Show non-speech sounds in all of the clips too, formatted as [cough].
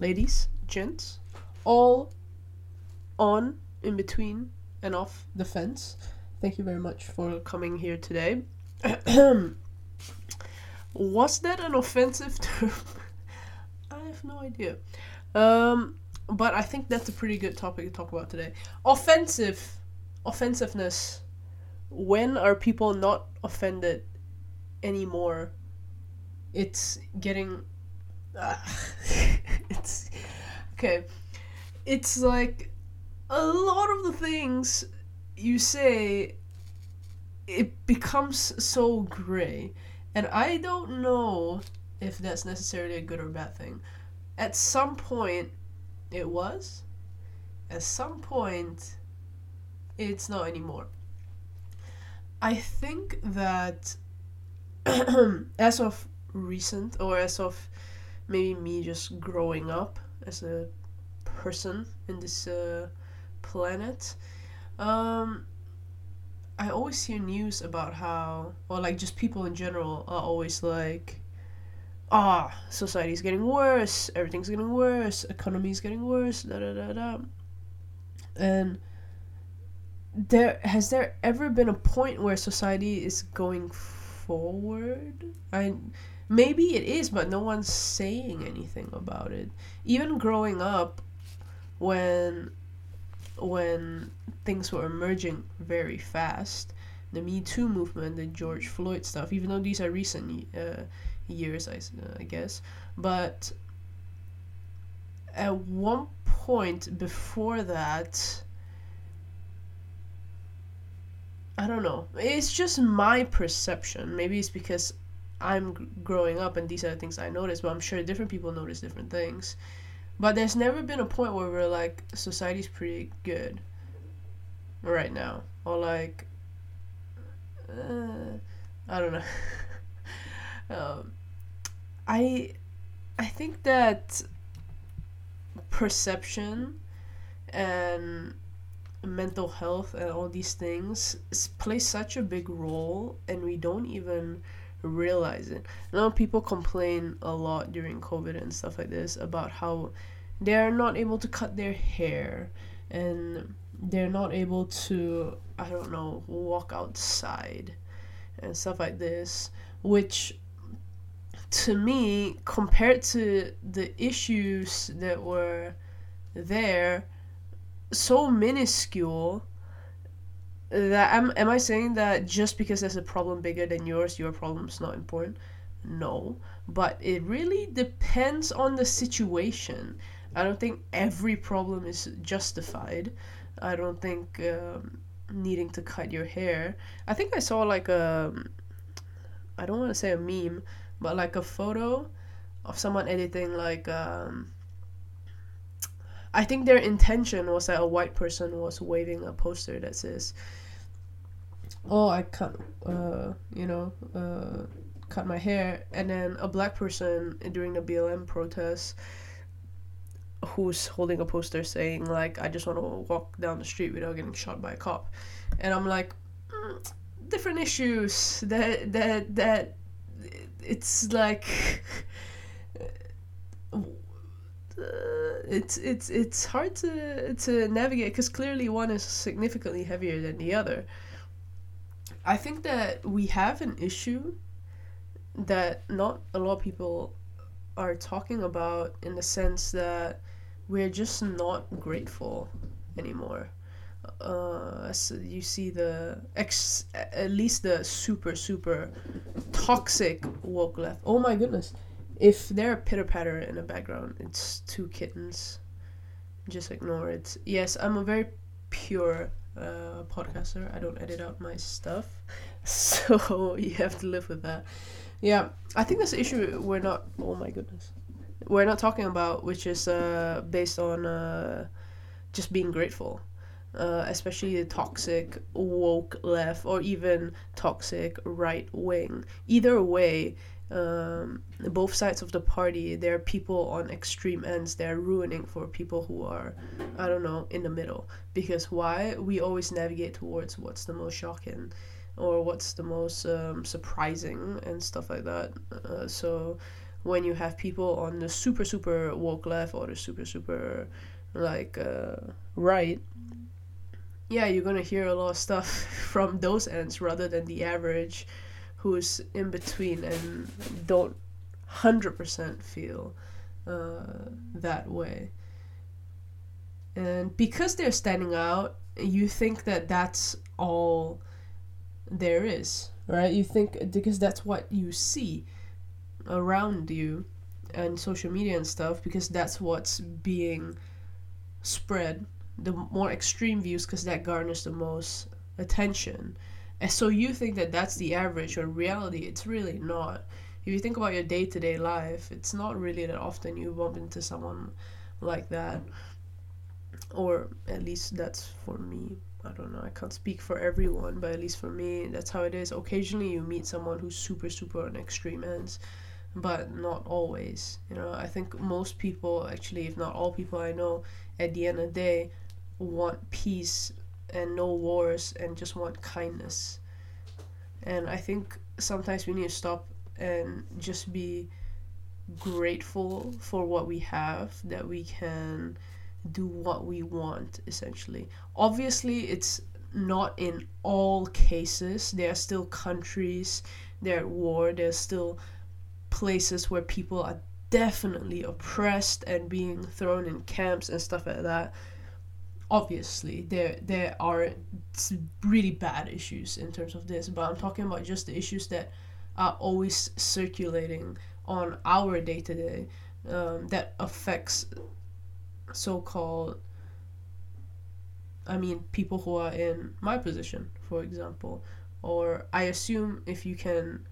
ladies, gents, all on, in between, and off the fence. Thank you very much for coming here today. [clears throat] Was that an offensive term? [laughs] I have no idea. Um, but I think that's a pretty good topic to talk about today. Offensive, offensiveness. When are people not offended anymore? It's getting. Uh, [laughs] okay. It's like a lot of the things you say. It becomes so gray, and I don't know if that's necessarily a good or bad thing. At some point, it was. At some point, it's not anymore. I think that [clears throat] as of recent, or as of maybe me just growing up as a person in this uh, planet, um, I always hear news about how, or like just people in general are always like, ah, oh, society's getting worse, everything's getting worse, economy's getting worse, da da da da. And there has there ever been a point where society is going forward? I maybe it is, but no one's saying anything about it. Even growing up when when things were emerging very fast, the Me Too movement, the George Floyd stuff, even though these are recent uh, years, I, uh, I guess. But at one point before that, I don't know. It's just my perception. Maybe it's because I'm growing up and these are the things I notice, but I'm sure different people notice different things. But there's never been a point where we're like, society's pretty good right now. Or like, uh, I don't know. [laughs] um, I I think that perception and mental health and all these things play such a big role and we don't even realize it. I know people complain a lot during COVID and stuff like this about how they're not able to cut their hair and they're not able to I don't know walk outside and stuff like this which to me, compared to the issues that were there, so minuscule that am am I saying that just because there's a problem bigger than yours, your problem's not important? No, but it really depends on the situation. I don't think every problem is justified. I don't think um, needing to cut your hair. I think I saw like a I don't want to say a meme, but like a photo of someone editing like um I think their intention was that a white person was waving a poster that says oh I cut uh you know uh cut my hair. And then a black person during the BLM protest who's holding a poster saying like I just want to walk down the street without getting shot by a cop. And I'm like mm, different issues. That that that it's like [laughs] it's it's it's hard to to navigate because clearly one is significantly heavier than the other. I think that we have an issue that not a lot of people are talking about in the sense that we're just not grateful anymore uh, so you see the ex at least the super super toxic woke left. Oh my goodness! If there are a pitter patter in the background, it's two kittens. Just ignore it. Yes, I'm a very pure uh, podcaster. I don't edit out my stuff, [laughs] so you have to live with that. Yeah, I think this issue we're not. Oh my goodness, we're not talking about, which is uh, based on uh, just being grateful uh, especially the toxic woke left or even toxic right wing. Either way, um, both sides of the party, there are people on extreme ends. They're ruining for people who are, I don't know, in the middle. Because why? We always navigate towards what's the most shocking or what's the most um, surprising and stuff like that. Uh, so when you have people on the super super woke left or the super super like uh, right yeah you're gonna hear a lot of stuff [laughs] from those ends rather than the average who's in between and don't 100% feel uh, that way. And because they're standing out you think that that's all there is right? You think because that's what you see around you and social media and stuff because that's what's being spread. The more extreme views because that garners the most attention and so you think that that's the average or reality it's really not if you think about your day-to-day life it's not really that often you bump into someone like that or at least that's for me I don't know, I can't speak for everyone, but at least for me, that's how it is. Occasionally, you meet someone who's super, super on extreme ends, but not always. You know, I think most people, actually, if not all people I know, at the end of the day, want peace and no wars and just want kindness. And I think sometimes we need to stop and just be grateful for what we have, that we can do what we want essentially. Obviously it's not in all cases. There are still countries there at war there's still places where people are definitely oppressed and being thrown in camps and stuff like that obviously there there are really bad issues in terms of this but i'm talking about just the issues that are always circulating on our day to day that affects so-called I mean people who are in my position, for example, or I assume if you can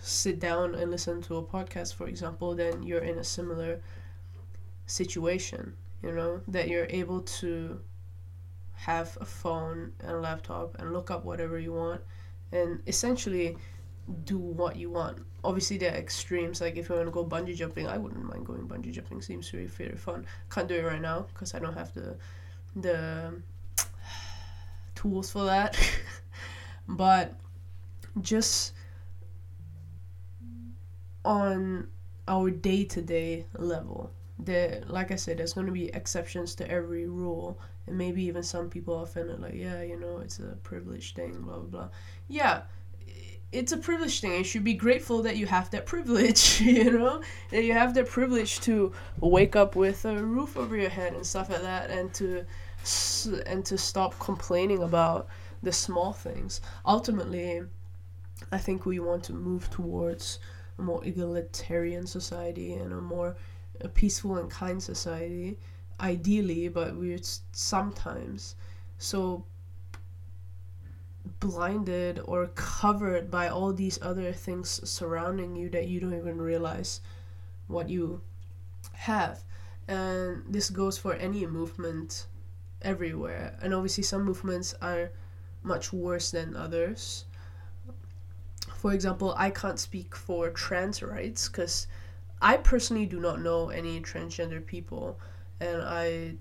sit down and listen to a podcast, for example, then you're in a similar situation, you know, that you're able to have a phone and a laptop and look up whatever you want and essentially do what you want. Obviously, there are extremes. Like if you want to go bungee jumping, I wouldn't mind going bungee jumping. Seems very very fun. Can't do it right now because I don't have the the [sighs] tools for that. [laughs] but just on our day to day level, there, like I said, there's going to be exceptions to every rule, and maybe even some people are offended, like, yeah, you know, it's a privileged thing, blah blah blah. Yeah, it's a privileged thing. You should be grateful that you have that privilege, [laughs] you know? That you have that privilege to wake up with a roof over your head and stuff like that and to and to stop complaining about the small things. Ultimately, I think we want to move towards a more egalitarian society and a more a peaceful and kind society ideally, but we're sometimes so blinded or covered by all these other things surrounding you that you don't even realize what you have. And this goes for any movement everywhere. And obviously, some movements are much worse than others. For example, I can't speak for trans rights because I personally do not know any transgender people. And I,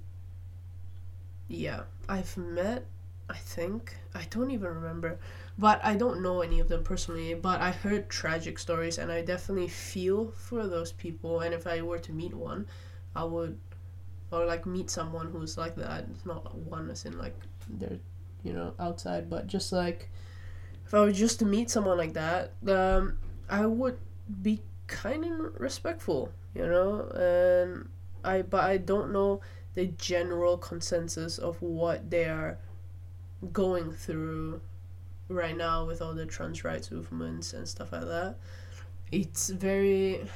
yeah, I've met I think. I don't even remember. But I don't know any of them personally. But I heard tragic stories and I definitely feel for those people. And if I were to meet one, I would, or like meet someone who's like that. It's not one as in like they're, you know, outside, but just like if I were just to meet someone like that, um, I would be kind of respectful, you know? And I, but I don't know the general consensus of what they are going through right now with all the trans rights movements and stuff like that. It's very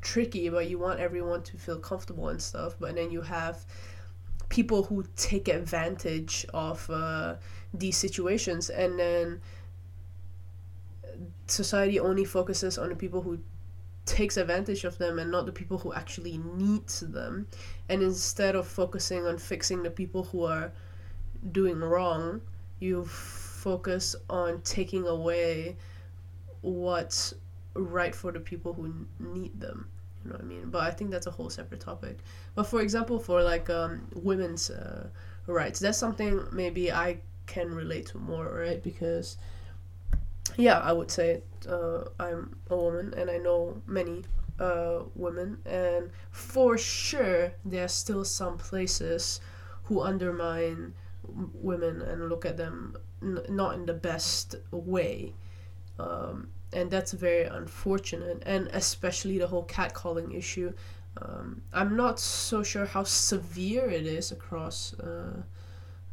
tricky, but you want everyone to feel comfortable and stuff. But then you have people who take advantage of uh, these situations, and then society only focuses on the people who takes advantage of them and not the people who actually needs them and instead of focusing on fixing the people who are doing wrong, you focus on taking away what's right for the people who need them. You know what I mean? But I think that's a whole separate topic. But for example, for like um, women's uh, rights, that's something maybe I can relate to more, right? Because, yeah, I would say uh, I'm a woman and I know many uh, women, and for sure there are still some places who undermine women and look at them n- not in the best way. Um, and that's very unfortunate, and especially the whole catcalling issue. Um, I'm not so sure how severe it is across uh,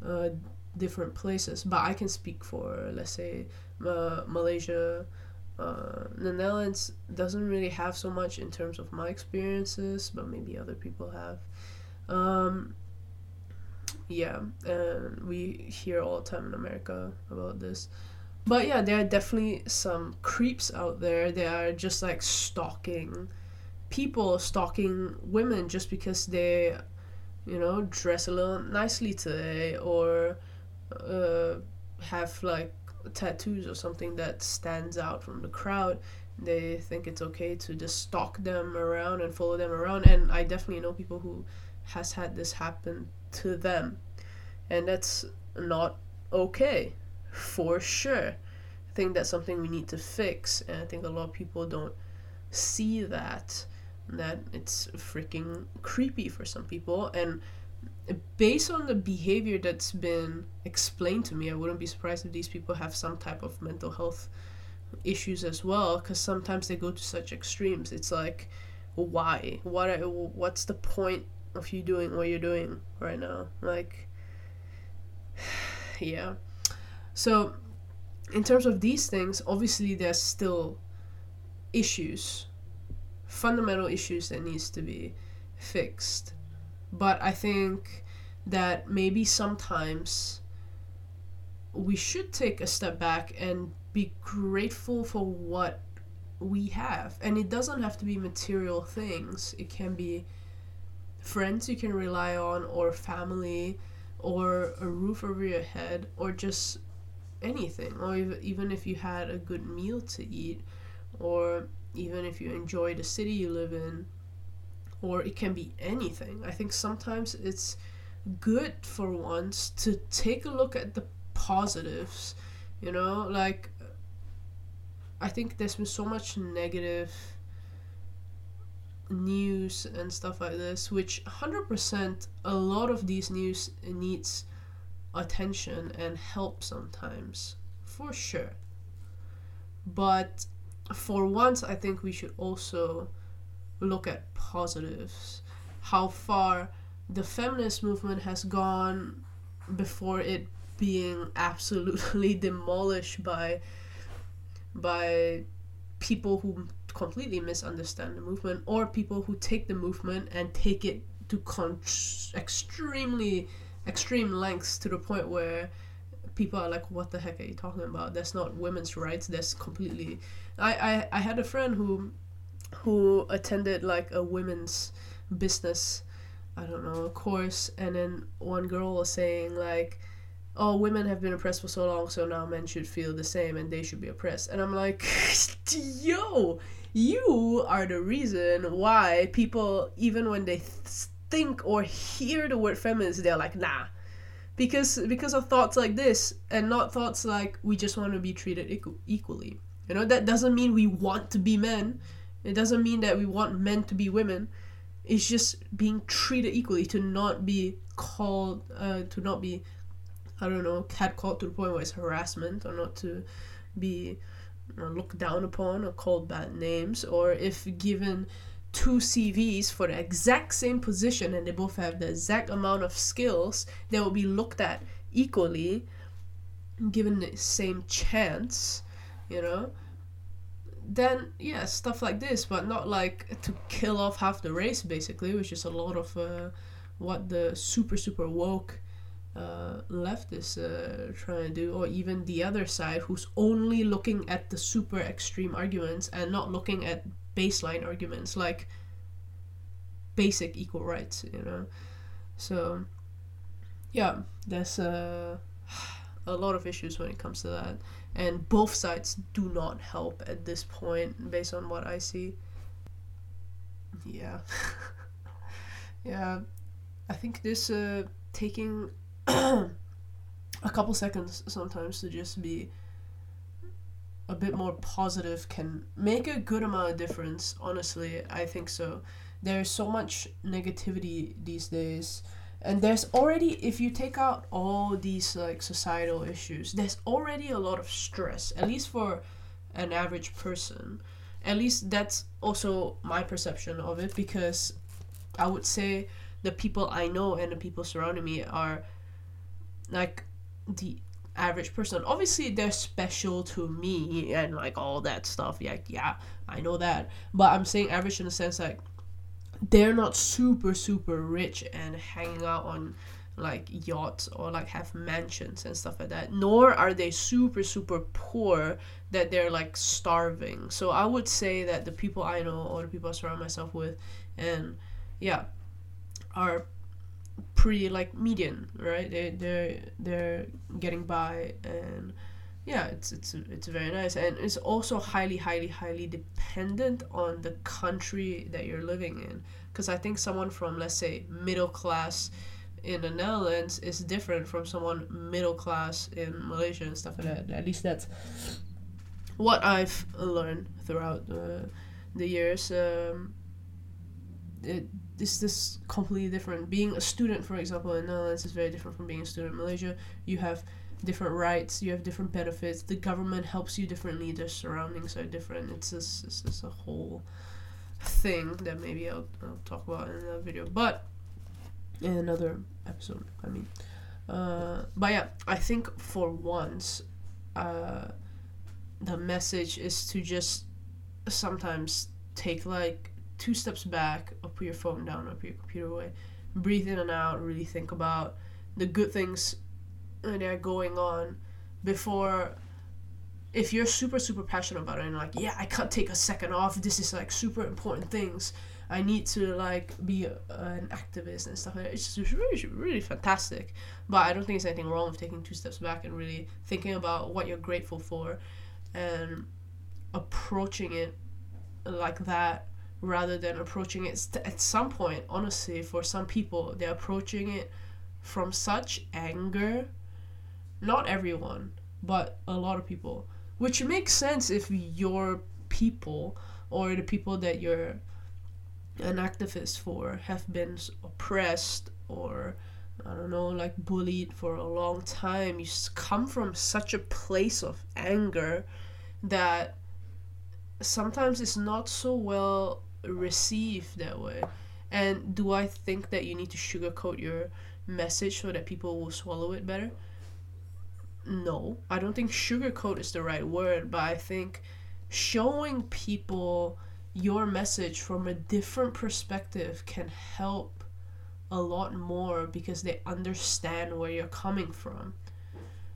uh, different places, but I can speak for, let's say, uh, Malaysia. Uh, the Netherlands doesn't really have so much in terms of my experiences, but maybe other people have. Um, yeah, and we hear all the time in America about this. But yeah, there are definitely some creeps out there. They are just like stalking people, stalking women just because they, you know, dress a little nicely today or uh, have like tattoos or something that stands out from the crowd. They think it's okay to just stalk them around and follow them around. And I definitely know people who has had this happen to them. And that's not okay, for sure. I think that's something we need to fix. And I think a lot of people don't see that. That it's freaking creepy for some people. And based on the behavior that's been explained to me, I wouldn't be surprised if these people have some type of mental health issues as well. Because sometimes they go to such extremes. It's like, why? What? Are, what's the point of you doing what you're doing right now? Like, [sighs] yeah. So, in terms of these things, obviously there's still issues, fundamental issues that needs to be fixed but I think that maybe sometimes we should take a step back and be grateful for what we have. And it doesn't have to be material things, it can be friends you can rely on, or family, or a roof over your head, or just anything. Or even if you had a good meal to eat, or even if you enjoy the city you live in or it can be anything. I think sometimes it's good for once to take a look at the positives, you know, like I think there's been so much negative news and stuff like this, which 100% a lot of these news needs attention and help sometimes, for sure. But for once, I think we should also look at positives, how far the feminist movement has gone before it being absolutely [laughs] demolished by by people who completely misunderstand the movement or people who take the movement and take it to con- extremely extreme lengths to the point where people are like what the heck are you talking about? That's not women's rights. That's completely i i, I had a friend who who attended like a women's business I don't know course and then one girl was saying like oh women have been oppressed for so long so now men should feel the same and they should be oppressed. And I'm like [laughs] yo you are the reason why people even when they th- think or hear the word feminist they're like nah. Because because of thoughts like this and not thoughts like we just want to be treated equal, equally. You know that doesn't mean we want to be men it doesn't mean that we want men to be women. It's just being treated equally to not be called, uh, to not be, I don't know, catcalled to the point where it's harassment or not to be know, looked down upon or called bad names. Or if given two CVs for the exact same position and they both have the exact amount of skills, they will be looked at equally, given the same chance, you know then yeah, stuff like this, but not like to kill off half the race basically, which is a lot of uh, what the super super woke uh, left is uh, trying to do, or even the other side who's only looking at the super extreme arguments and not looking at baseline arguments like basic equal rights, you know. So yeah, there's uh, [sighs] a lot of issues when it comes to that and both sides do not help at this point based on what I see. Yeah. [laughs] yeah. I think this uh taking [coughs] a couple seconds sometimes to just be a bit more positive can make a good amount of difference. Honestly, I think so. There's so much negativity these days. And there's already, if you take out all these like societal issues, there's already a lot of stress, at least for an average person. At least that's also my perception of it because I would say the people I know and the people surrounding me are like the average person. Obviously, they're special to me and like all that stuff. Yeah, yeah, I know that. But I'm saying average in the sense like they're not super super rich and hanging out on like yachts or like have mansions and stuff like that nor are they super super poor that they're like starving. So i would say that the people i know or the people i surround myself with and yeah are pretty like median right? They they're they're getting by and yeah it's it's it's very nice. And it's also highly highly highly dependent on the country that you're living in. Because i think someone from let's say middle class in the netherlands is different from someone middle class in malaysia and stuff like that. At least that's what i've learned throughout uh, the years. Um, it is this completely different. Being a student for example in the netherlands is very different from being a student in malaysia. You have different rights, you have different benefits. The government helps you differently. The surroundings are different. It's just, it's just a whole thing that maybe I'll, I'll talk about in another video, but in another episode. I mean, uh, but yeah, I think for once, uh, the message is to just sometimes take like two steps back, or put your phone down, or put your computer away, breathe in and out, really think about the good things that are going on before if you're super super passionate about it and like yeah i can't take a second off. This is like super important things. I need to like be a, an activist and stuff like that. It's just really really fantastic. But i don't think there's anything wrong with taking two steps back and really thinking about what you're grateful for and approaching it like that rather than approaching it st- at some point honestly for some people they're approaching it from such anger not everyone, but a lot of people. Which makes sense if your people or the people that you're an activist for have been oppressed or I don't know, like bullied for a long time. You come from such a place of anger that sometimes it's not so well received that way. And do I think that you need to sugarcoat your message so that people will swallow it better? No, I don't think sugarcoat is the right word, but I think showing people your message from a different perspective can help a lot more because they understand where you're coming from.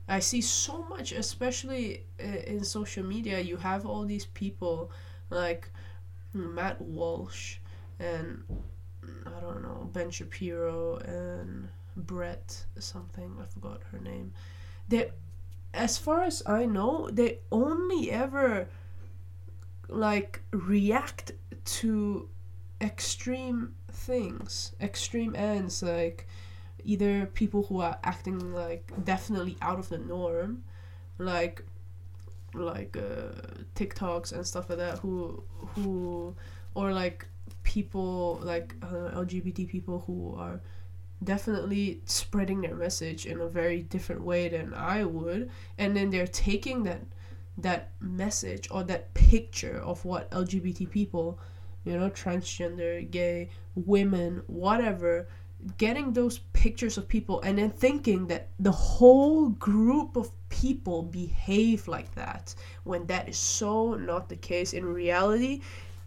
I see so much, especially uh, in social media, you have all these people like Matt Walsh and I don't know, Ben Shapiro and Brett something, I forgot her name they as far as I know, they only ever like react to extreme things, extreme ends, like either people who are acting like definitely out of the norm, like like uh, TikToks and stuff like that, who who or like people like uh, LGBT people who are definitely spreading their message in a very different way than I would. And then they're taking that that message or that picture of what LGBT people you know transgender gay women whatever getting those pictures of people and then thinking that the whole group of people behave like that when that is so not the case in reality.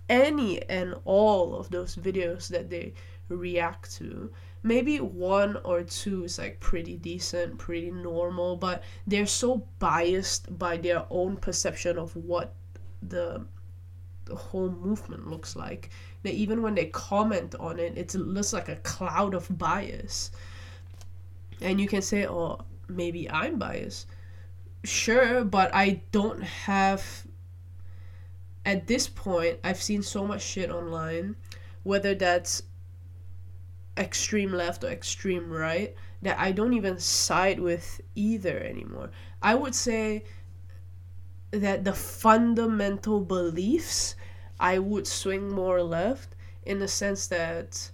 Any and all of those videos that they react to maybe one or two is like pretty decent, pretty normal, but they're so biased by their own perception of what the the whole movement looks like that even when they comment on it, it looks like a cloud of bias. And you can say, "Oh, maybe I'm biased." Sure, but I don't have at this point, I've seen so much shit online, whether that's extreme left or extreme right that I don't even side with either anymore. I would say that the fundamental beliefs I would swing more left in the sense that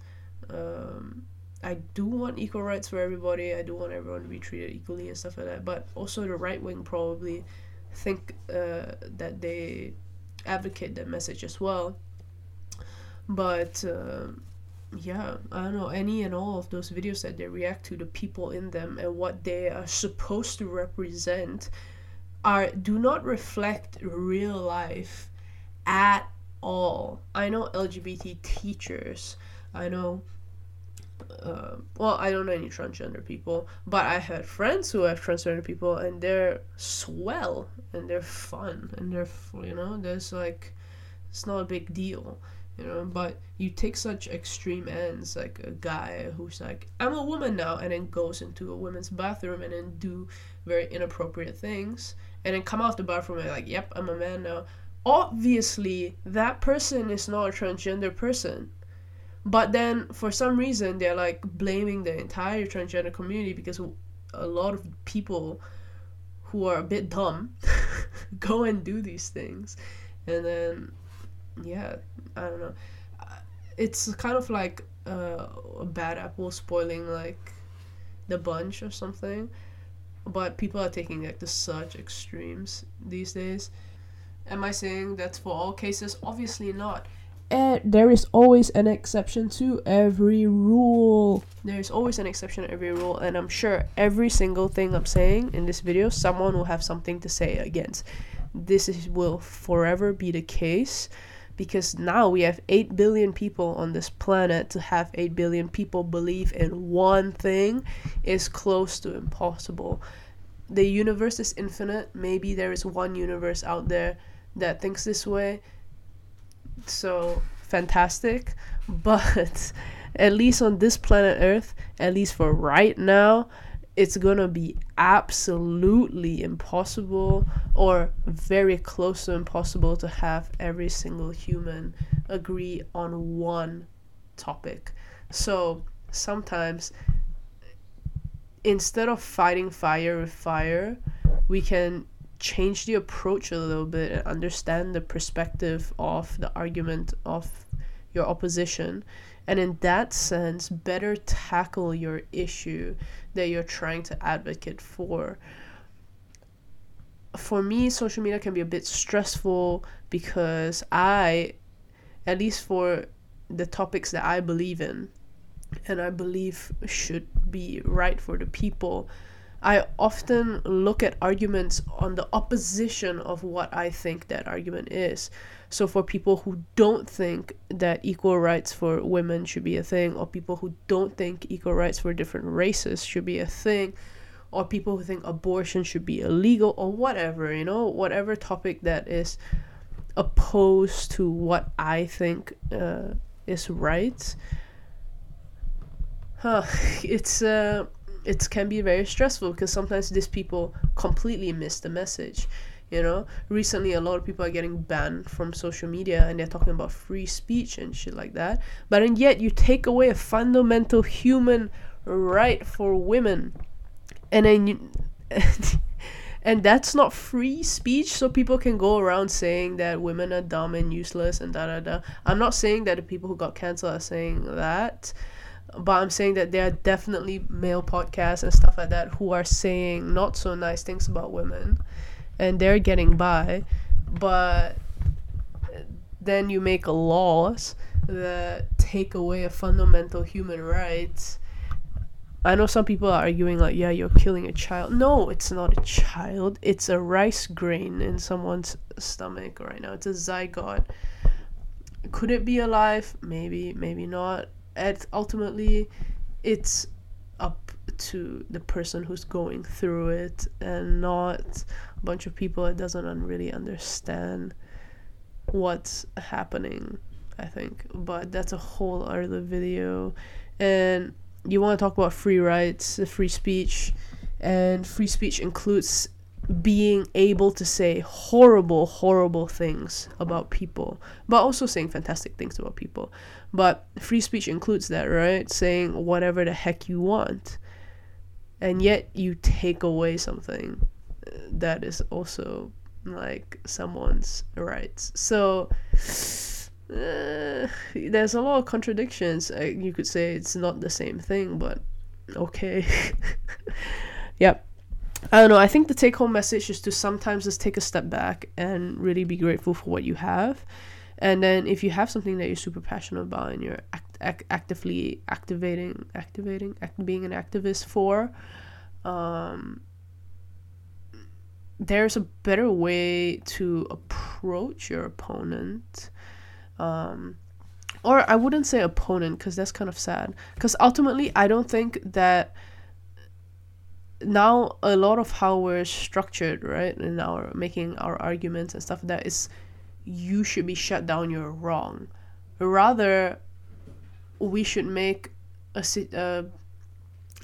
um, I do want equal rights for everybody. I do want everyone to be treated equally and stuff like that. But also the right wing probably think uh, that they advocate that message as well. But uh, yeah, I don't know any and all of those videos that they react to, the people in them and what they are supposed to represent, are do not reflect real life at all. I know LGBT teachers. I know uh, well, I don't know any transgender people, but I had friends who have transgender people, and they're swell and they're fun and they're you know there's like it's not a big deal, you know. But you take such extreme ends, like a guy who's like I'm a woman now, and then goes into a women's bathroom and then do very inappropriate things, and then come out the bathroom and like, yep, I'm a man now. Obviously, that person is not a transgender person but then for some reason they're like blaming the entire transgender community because a lot of people who are a bit dumb [laughs] go and do these things. And then yeah, I don't know. It's kind of like uh, a bad apple spoiling like the bunch or something. But people are taking like to such extremes these days. Am I saying that's for all cases? Obviously not and there is always an exception to every rule. There's always an exception to every rule, and I'm sure every single thing I'm saying in this video, someone will have something to say against. This is, will forever be the case because now we have 8 billion people on this planet to have 8 billion people believe in one thing is close to impossible. The universe is infinite. Maybe there is one universe out there that thinks this way so fantastic. [laughs] But at least on this planet Earth, at least for right now, it's gonna be absolutely impossible or very close to impossible to have every single human agree on one topic. So sometimes instead of fighting fire with fire, we can change the approach a little bit and understand the perspective of the argument of your opposition and in that sense better tackle your issue that you're trying to advocate for for me social media can be a bit stressful because i at least for the topics that i believe in and i believe should be right for the people I often look at arguments on the opposition of what I think that argument is. So, for people who don't think that equal rights for women should be a thing, or people who don't think equal rights for different races should be a thing, or people who think abortion should be illegal, or whatever, you know, whatever topic that is opposed to what I think uh, is right. Huh, [laughs] it's uh, it can be very stressful because sometimes these people completely miss the message you know? Recently a lot of people are getting banned from social media and they're talking about free speech and shit like that. But and yet you take away a fundamental human right for women. And then you [laughs] and that's not free speech. So people can go around saying that women are dumb and useless and da da da. I'm not saying that the people who got canceled are saying that but I'm saying that there are definitely male podcasts and stuff like that who are saying not so nice things about women and they're getting by but then you make laws that take away a fundamental human right I know some people are arguing like yeah you're killing a child. No it's not a child. It's a rice grain in someone's stomach right now. It's a zygote. Could it be alive? Maybe maybe not. And ultimately it's up to the person who's going through it and not a bunch of people that doesn't really understand what's happening i think but that's a whole other video and you want to talk about free rights free speech and free speech includes being able to say horrible, horrible things about people, but also saying fantastic things about people. But free speech includes that, right? Saying whatever the heck you want. And yet you take away something that is also like someone's rights. So uh, there's a lot of contradictions. Uh, you could say it's not the same thing, but okay. [laughs] yep. I don't know. I think the take home message is to sometimes just take a step back and really be grateful for what you have. And then if you have something that you're super passionate about and you're act- act- actively activating, activating, act- being an activist for, um, there's a better way to approach your opponent. Um, or I wouldn't say opponent because that's kind of sad. Because ultimately, I don't think that now a lot of how we're structured, right, in our making our arguments and stuff, that is you should be shut down, you're wrong. Rather, we should make a uh,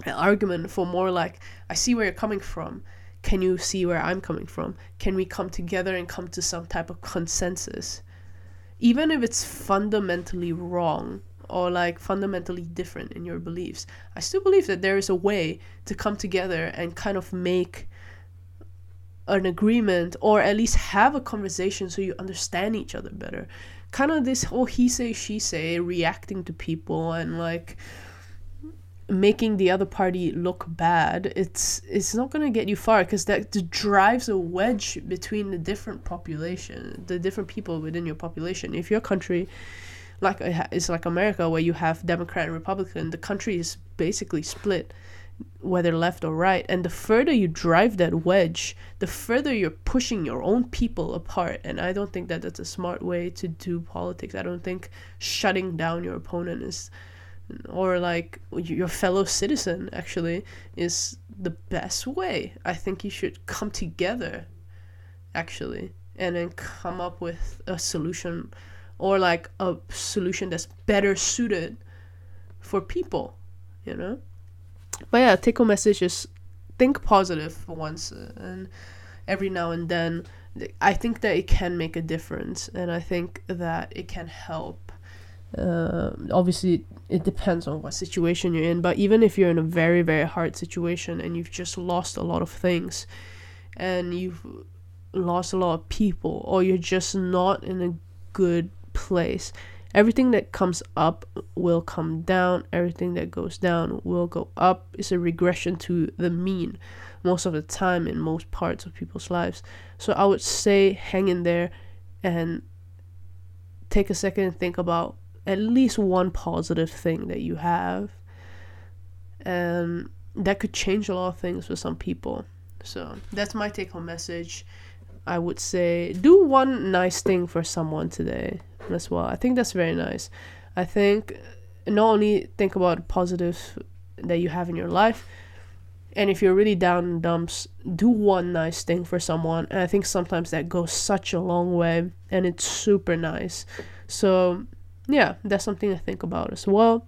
an argument for more like I see where you're coming from. Can you see where I'm coming from? Can we come together and come to some type of consensus? Even if it's fundamentally wrong or like fundamentally different in your beliefs, I still believe that there is a way to come together and kind of make an agreement or at least have a conversation so you understand each other better. Kind of this whole he say, she say, reacting to people and like making the other party look bad it's it's not going to get you far because that drives a wedge between the different population the different people within your population. If your country like uh, it's like america where you have democrat and republican the country is basically split whether left or right. And the further you drive that wedge, the further you're pushing your own people apart. And I don't think that that's a smart way to do politics. I don't think shutting down your opponent is, or like your fellow citizen actually, is the best way. I think you should come together, actually, and then come up with a solution or like a solution that's better suited for people, you know? But yeah, take home message is think positive for once, and every now and then, I think that it can make a difference, and I think that it can help. Uh, obviously, it depends on what situation you're in, but even if you're in a very, very hard situation and you've just lost a lot of things, and you've lost a lot of people, or you're just not in a good place, Everything that comes up will come down, everything that goes down will go up. It's a regression to the mean most of the time in most parts of people's lives. So I would say hang in there and take a second and think about at least one positive thing that you have. And that could change a lot of things for some people. So that's my take home message. I would say do one nice thing for someone today as well. I think that's very nice. I think not only think about positives that you have in your life, and if you're really down in dumps, do one nice thing for someone. And I think sometimes that goes such a long way, and it's super nice. So yeah, that's something to think about as well.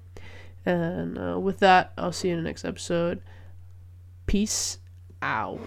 And uh, with that, I'll see you in the next episode. Peace out.